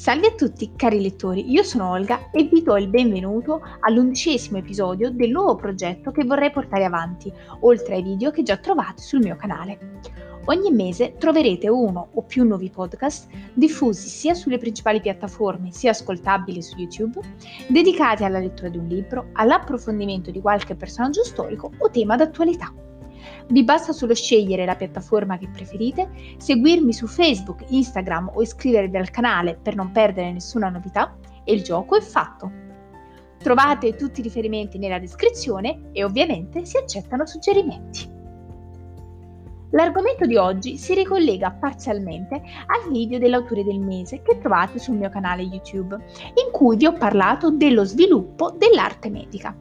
Salve a tutti cari lettori, io sono Olga e vi do il benvenuto all'undicesimo episodio del nuovo progetto che vorrei portare avanti, oltre ai video che già trovate sul mio canale. Ogni mese troverete uno o più nuovi podcast diffusi sia sulle principali piattaforme sia ascoltabili su YouTube, dedicati alla lettura di un libro, all'approfondimento di qualche personaggio storico o tema d'attualità. Vi basta solo scegliere la piattaforma che preferite, seguirmi su Facebook, Instagram o iscrivervi al canale per non perdere nessuna novità e il gioco è fatto. Trovate tutti i riferimenti nella descrizione e ovviamente si accettano suggerimenti. L'argomento di oggi si ricollega parzialmente al video dell'autore del mese che trovate sul mio canale YouTube, in cui vi ho parlato dello sviluppo dell'arte medica.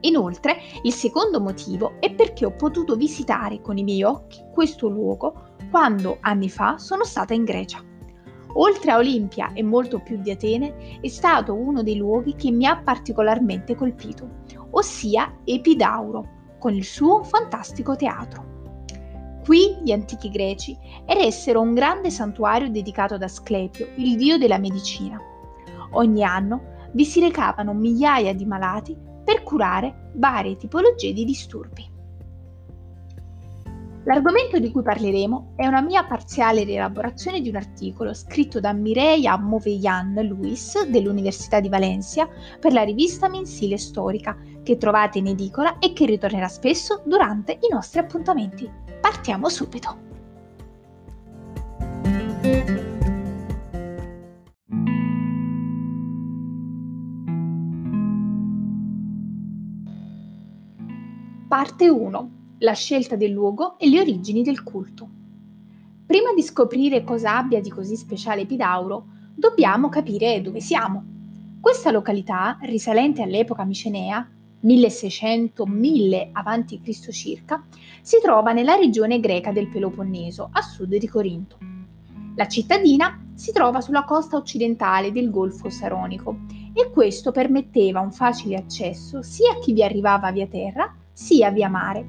Inoltre, il secondo motivo è perché ho potuto visitare con i miei occhi questo luogo quando anni fa sono stata in Grecia. Oltre a Olimpia e molto più di Atene, è stato uno dei luoghi che mi ha particolarmente colpito, ossia Epidauro, con il suo fantastico teatro. Qui gli antichi greci eressero un grande santuario dedicato ad Asclepio, il dio della medicina. Ogni anno vi si recavano migliaia di malati per curare varie tipologie di disturbi. L'argomento di cui parleremo è una mia parziale rielaborazione di un articolo scritto da Mireia Moveyan Luis dell'Università di Valencia per la rivista mensile storica che trovate in edicola e che ritornerà spesso durante i nostri appuntamenti. Partiamo subito! Parte 1. La scelta del luogo e le origini del culto. Prima di scoprire cosa abbia di così speciale Epidauro, dobbiamo capire dove siamo. Questa località, risalente all'epoca micenea, 1600-1000 a.C. circa, si trova nella regione greca del Peloponneso, a sud di Corinto. La cittadina si trova sulla costa occidentale del Golfo Saronico e questo permetteva un facile accesso sia a chi vi arrivava via terra sia via mare.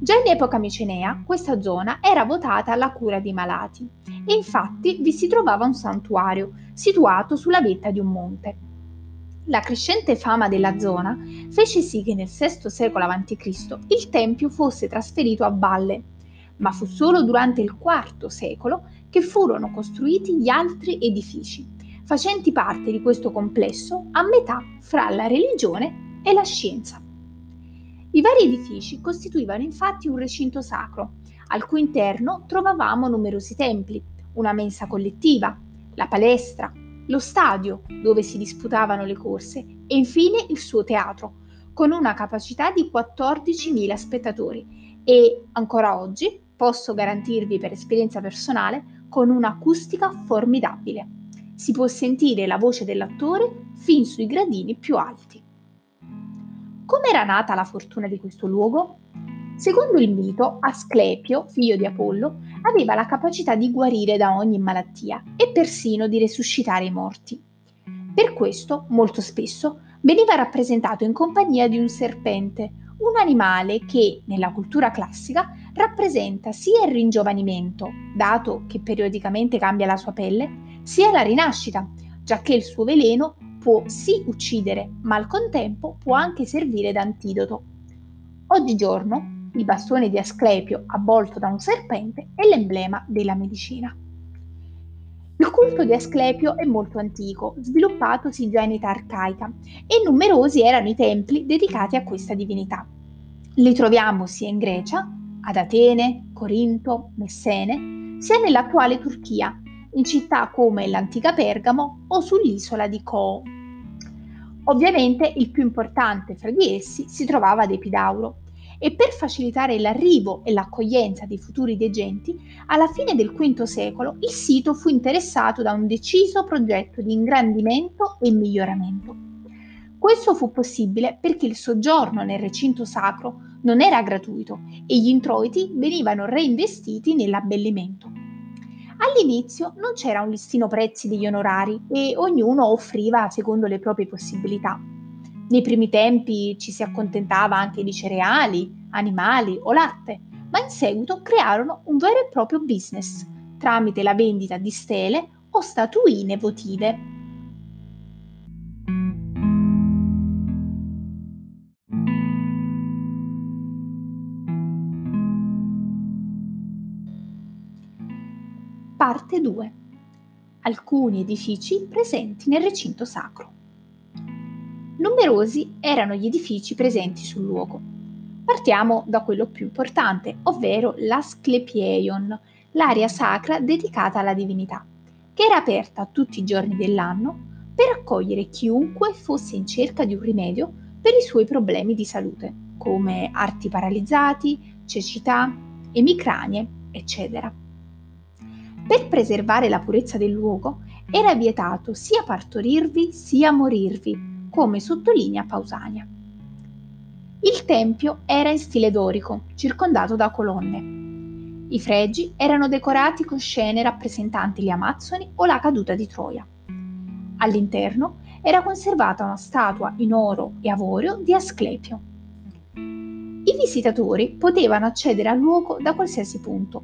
Già in epoca micenea questa zona era votata alla cura dei malati e infatti vi si trovava un santuario situato sulla vetta di un monte. La crescente fama della zona fece sì che nel VI secolo a.C. il tempio fosse trasferito a valle, ma fu solo durante il IV secolo che furono costruiti gli altri edifici, facenti parte di questo complesso a metà fra la religione e la scienza. I vari edifici costituivano infatti un recinto sacro, al cui interno trovavamo numerosi templi, una mensa collettiva, la palestra, lo stadio dove si disputavano le corse e infine il suo teatro, con una capacità di 14.000 spettatori e ancora oggi, posso garantirvi per esperienza personale, con un'acustica formidabile. Si può sentire la voce dell'attore fin sui gradini più alti. Come era nata la fortuna di questo luogo? Secondo il mito, Asclepio, figlio di Apollo, aveva la capacità di guarire da ogni malattia e persino di resuscitare i morti. Per questo, molto spesso, veniva rappresentato in compagnia di un serpente, un animale che, nella cultura classica, rappresenta sia il ringiovanimento, dato che periodicamente cambia la sua pelle, sia la rinascita, giacché il suo veleno può sì uccidere, ma al contempo può anche servire da antidoto. Oggigiorno il bastone di Asclepio avvolto da un serpente è l'emblema della medicina. Il culto di Asclepio è molto antico, sviluppatosi già in età arcaica, e numerosi erano i templi dedicati a questa divinità. Li troviamo sia in Grecia, ad Atene, Corinto, Messene, sia nell'attuale Turchia, in città come l'antica Pergamo o sull'isola di Koo. Ovviamente il più importante fra di essi si trovava ad Epidauro e per facilitare l'arrivo e l'accoglienza dei futuri degenti, alla fine del V secolo il sito fu interessato da un deciso progetto di ingrandimento e miglioramento. Questo fu possibile perché il soggiorno nel recinto sacro non era gratuito e gli introiti venivano reinvestiti nell'abbellimento. All'inizio non c'era un listino prezzi degli onorari e ognuno offriva secondo le proprie possibilità. Nei primi tempi ci si accontentava anche di cereali, animali o latte, ma in seguito crearono un vero e proprio business tramite la vendita di stele o statuine votive. Parte 2. Alcuni edifici presenti nel recinto sacro. Numerosi erano gli edifici presenti sul luogo. Partiamo da quello più importante, ovvero l'Asclepieion, l'area sacra dedicata alla divinità, che era aperta tutti i giorni dell'anno per accogliere chiunque fosse in cerca di un rimedio per i suoi problemi di salute, come arti paralizzati, cecità, emicranie, eccetera. Per preservare la purezza del luogo era vietato sia partorirvi sia morirvi, come sottolinea Pausania. Il tempio era in stile dorico, circondato da colonne. I fregi erano decorati con scene rappresentanti gli Amazzoni o la caduta di Troia. All'interno era conservata una statua in oro e avorio di Asclepio. I visitatori potevano accedere al luogo da qualsiasi punto,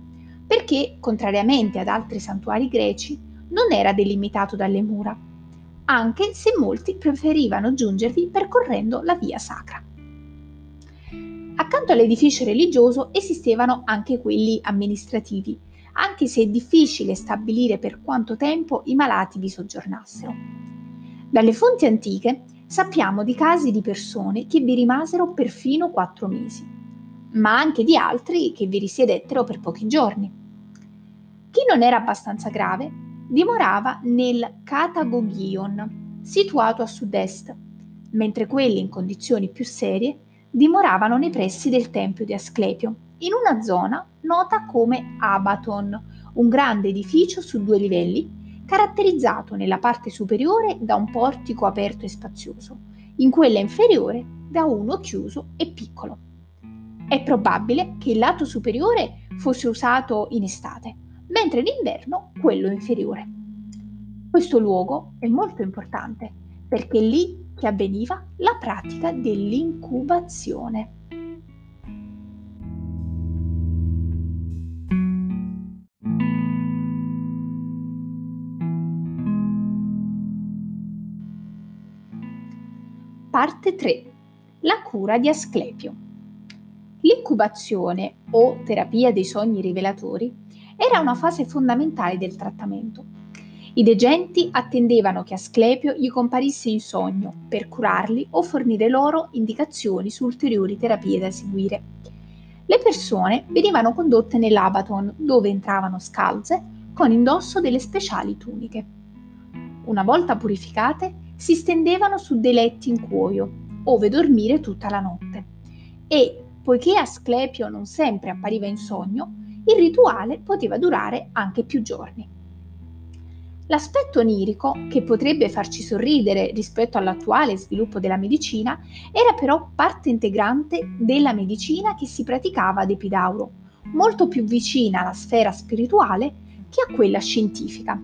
perché, contrariamente ad altri santuari greci, non era delimitato dalle mura, anche se molti preferivano giungervi percorrendo la via sacra. Accanto all'edificio religioso esistevano anche quelli amministrativi, anche se è difficile stabilire per quanto tempo i malati vi soggiornassero. Dalle fonti antiche sappiamo di casi di persone che vi rimasero perfino quattro mesi, ma anche di altri che vi risiedettero per pochi giorni. Chi non era abbastanza grave dimorava nel Catagogion, situato a sud-est, mentre quelli in condizioni più serie dimoravano nei pressi del tempio di Asclepio, in una zona nota come Abaton, un grande edificio su due livelli, caratterizzato nella parte superiore da un portico aperto e spazioso, in quella inferiore da uno chiuso e piccolo. È probabile che il lato superiore fosse usato in estate, mentre in inverno quello inferiore. Questo luogo è molto importante perché è lì che avveniva la pratica dell'incubazione. Parte 3. La cura di Asclepio. L'incubazione o terapia dei sogni rivelatori era una fase fondamentale del trattamento i degenti attendevano che Asclepio gli comparisse in sogno per curarli o fornire loro indicazioni su ulteriori terapie da seguire. Le persone venivano condotte nell'Abaton, dove entravano scalze con indosso delle speciali tuniche. Una volta purificate, si stendevano su dei letti in cuoio, ove dormire tutta la notte. E, poiché Asclepio non sempre appariva in sogno, il rituale poteva durare anche più giorni. L'aspetto onirico, che potrebbe farci sorridere rispetto all'attuale sviluppo della medicina, era però parte integrante della medicina che si praticava ad Epidauro, molto più vicina alla sfera spirituale che a quella scientifica.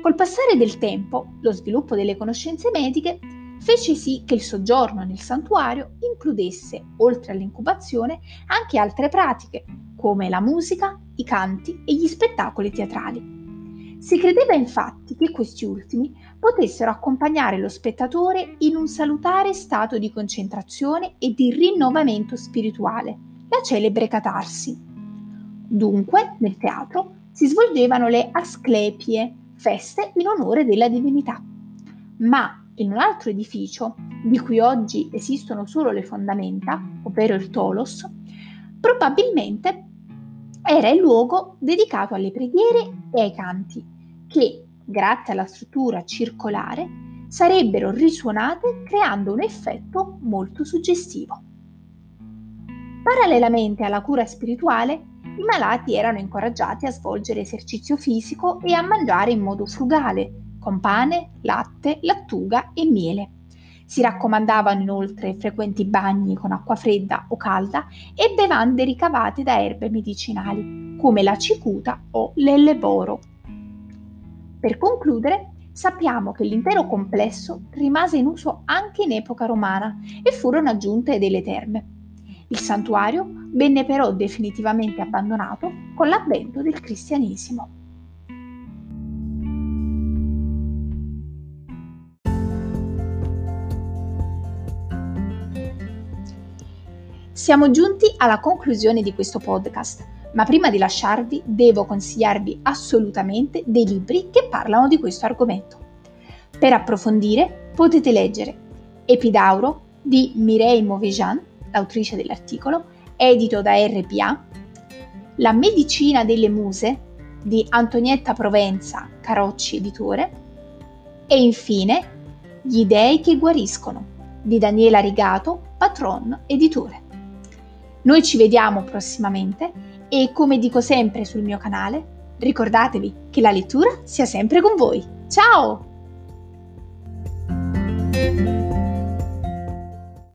Col passare del tempo, lo sviluppo delle conoscenze mediche fece sì che il soggiorno nel santuario includesse, oltre all'incubazione, anche altre pratiche, come la musica, i canti e gli spettacoli teatrali. Si credeva infatti che questi ultimi potessero accompagnare lo spettatore in un salutare stato di concentrazione e di rinnovamento spirituale, la celebre catarsi. Dunque, nel teatro si svolgevano le asclepie, feste in onore della divinità. Ma in un altro edificio, di cui oggi esistono solo le fondamenta, ovvero il Tolos, probabilmente era il luogo dedicato alle preghiere e ai canti, che, grazie alla struttura circolare, sarebbero risuonate creando un effetto molto suggestivo. Parallelamente alla cura spirituale, i malati erano incoraggiati a svolgere esercizio fisico e a mangiare in modo frugale, con pane, latte, lattuga e miele. Si raccomandavano inoltre frequenti bagni con acqua fredda o calda e bevande ricavate da erbe medicinali, come la cicuta o l'elleboro. Per concludere, sappiamo che l'intero complesso rimase in uso anche in epoca romana e furono aggiunte delle terme. Il santuario venne però definitivamente abbandonato con l'avvento del cristianesimo. Siamo giunti alla conclusione di questo podcast, ma prima di lasciarvi devo consigliarvi assolutamente dei libri che parlano di questo argomento. Per approfondire potete leggere Epidauro di Mireille Mauvejean, l'autrice dell'articolo, edito da RPA, La medicina delle muse di Antonietta Provenza, Carocci editore, e infine Gli dei che guariscono di Daniela Rigato, Patron editore. Noi ci vediamo prossimamente e come dico sempre sul mio canale, ricordatevi che la lettura sia sempre con voi. Ciao!